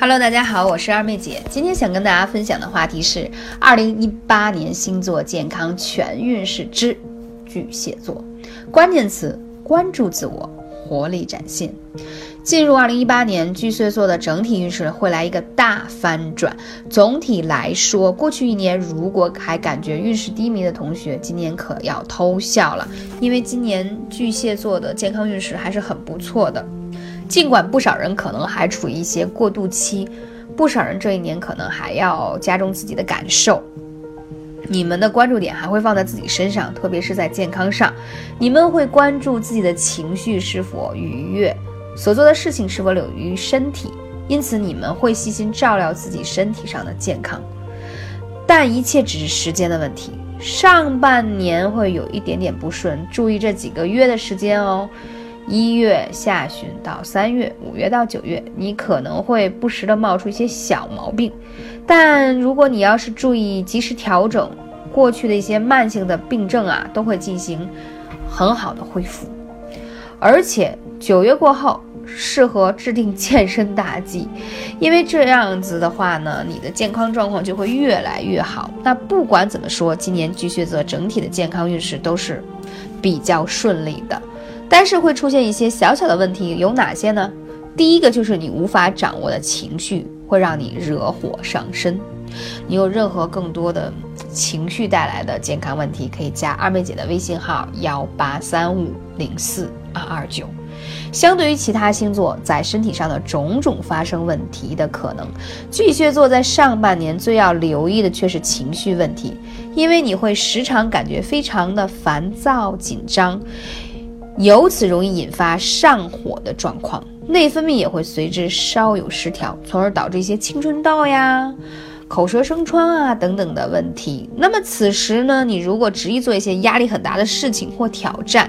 Hello，大家好，我是二妹姐。今天想跟大家分享的话题是二零一八年星座健康全运势之巨蟹座。关键词：关注自我，活力展现。进入二零一八年，巨蟹座的整体运势会来一个大翻转。总体来说，过去一年如果还感觉运势低迷的同学，今年可要偷笑了，因为今年巨蟹座的健康运势还是很不错的。尽管不少人可能还处于一些过渡期，不少人这一年可能还要加重自己的感受。你们的关注点还会放在自己身上，特别是在健康上，你们会关注自己的情绪是否愉悦，所做的事情是否有于身体，因此你们会细心照料自己身体上的健康。但一切只是时间的问题，上半年会有一点点不顺，注意这几个月的时间哦。一月下旬到三月，五月到九月，你可能会不时的冒出一些小毛病，但如果你要是注意及时调整，过去的一些慢性的病症啊，都会进行很好的恢复。而且九月过后适合制定健身大计，因为这样子的话呢，你的健康状况就会越来越好。那不管怎么说，今年巨蟹座整体的健康运势都是比较顺利的。但是会出现一些小小的问题，有哪些呢？第一个就是你无法掌握的情绪会让你惹火上身。你有任何更多的情绪带来的健康问题，可以加二妹姐的微信号幺八三五零四二二九。相对于其他星座在身体上的种种发生问题的可能，巨蟹座在上半年最要留意的却是情绪问题，因为你会时常感觉非常的烦躁紧张。由此容易引发上火的状况，内分泌也会随之稍有失调，从而导致一些青春痘呀、口舌生疮啊等等的问题。那么此时呢，你如果执意做一些压力很大的事情或挑战，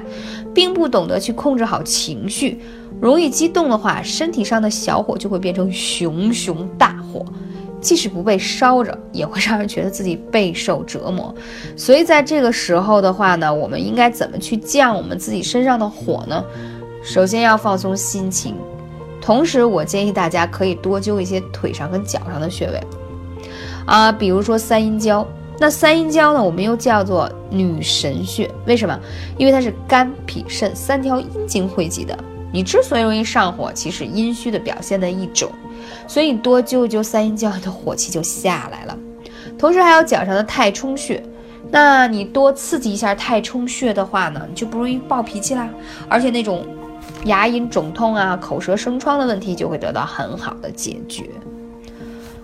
并不懂得去控制好情绪，容易激动的话，身体上的小火就会变成熊熊大火。即使不被烧着，也会让人觉得自己备受折磨。所以在这个时候的话呢，我们应该怎么去降我们自己身上的火呢？首先要放松心情，同时我建议大家可以多灸一些腿上跟脚上的穴位，啊，比如说三阴交。那三阴交呢，我们又叫做女神穴，为什么？因为它是肝、脾、肾三条阴经汇集的。你之所以容易上火，其实阴虚的表现的一种。所以你多灸灸三阴交，你的火气就下来了。同时还有脚上的太冲穴，那你多刺激一下太冲穴的话呢，你就不容易暴脾气啦。而且那种牙龈肿痛啊、口舌生疮的问题就会得到很好的解决。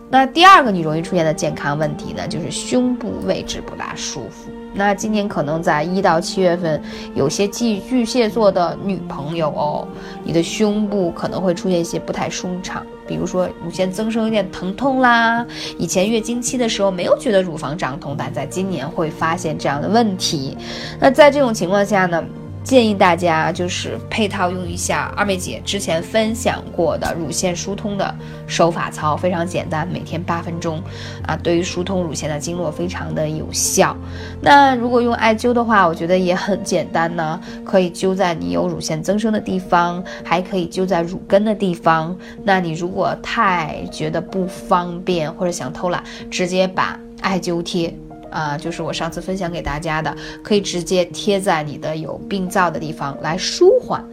那第二个你容易出现的健康问题呢，就是胸部位置不大舒服。那今年可能在一到七月份，有些巨巨蟹座的女朋友哦，你的胸部可能会出现一些不太舒畅，比如说乳腺增生有点疼痛啦。以前月经期的时候没有觉得乳房胀痛，但在今年会发现这样的问题。那在这种情况下呢？建议大家就是配套用一下二妹姐之前分享过的乳腺疏通的手法操，非常简单，每天八分钟，啊，对于疏通乳腺的经络非常的有效。那如果用艾灸的话，我觉得也很简单呢，可以灸在你有乳腺增生的地方，还可以灸在乳根的地方。那你如果太觉得不方便或者想偷懒，直接把艾灸贴。啊，就是我上次分享给大家的，可以直接贴在你的有病灶的地方来舒缓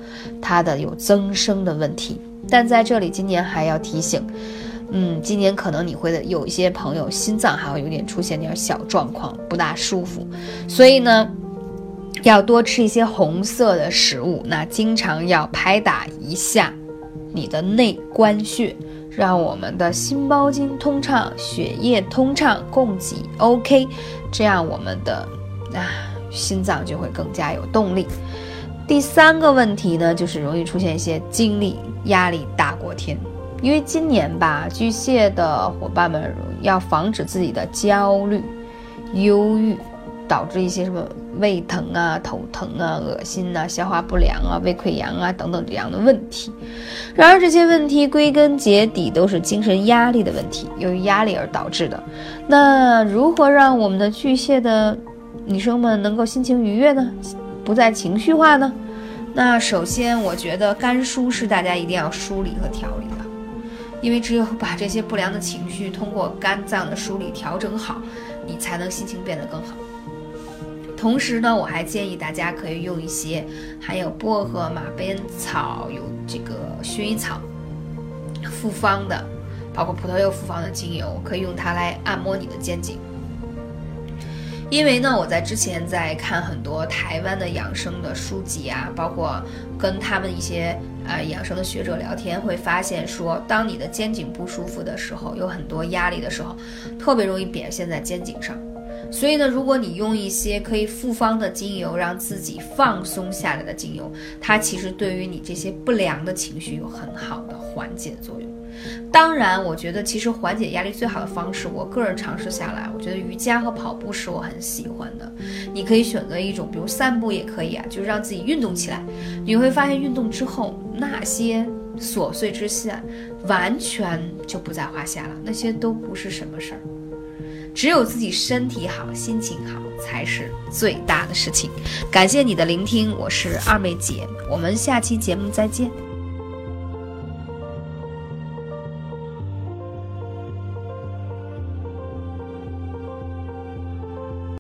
它的有增生的问题。但在这里，今年还要提醒，嗯，今年可能你会有一些朋友心脏还会有点出现点小状况，不大舒服，所以呢，要多吃一些红色的食物，那经常要拍打一下你的内关穴。让我们的心包经通畅，血液通畅，供给 OK，这样我们的啊心脏就会更加有动力。第三个问题呢，就是容易出现一些精力压力大过天，因为今年吧，巨蟹的伙伴们要防止自己的焦虑、忧郁。导致一些什么胃疼啊、头疼啊、恶心啊、消化不良啊、胃溃疡啊等等这样的问题。然而这些问题归根结底都是精神压力的问题，由于压力而导致的。那如何让我们的巨蟹的女生们能够心情愉悦呢？不再情绪化呢？那首先我觉得肝疏是大家一定要梳理和调理的。因为只有把这些不良的情绪通过肝脏的梳理调整好，你才能心情变得更好。同时呢，我还建议大家可以用一些含有薄荷、马鞭草、有这个薰衣草复方的，包括葡萄柚复方的精油，可以用它来按摩你的肩颈。因为呢，我在之前在看很多台湾的养生的书籍啊，包括跟他们一些呃养生的学者聊天，会发现说，当你的肩颈不舒服的时候，有很多压力的时候，特别容易表现在肩颈上。所以呢，如果你用一些可以复方的精油，让自己放松下来的精油，它其实对于你这些不良的情绪有很好的缓解作用。当然，我觉得其实缓解压力最好的方式，我个人尝试下来，我觉得瑜伽和跑步是我很喜欢的。你可以选择一种，比如散步也可以啊，就是让自己运动起来。你会发现运动之后，那些琐碎之事完全就不在话下了，那些都不是什么事儿。只有自己身体好、心情好才是最大的事情。感谢你的聆听，我是二妹姐，我们下期节目再见。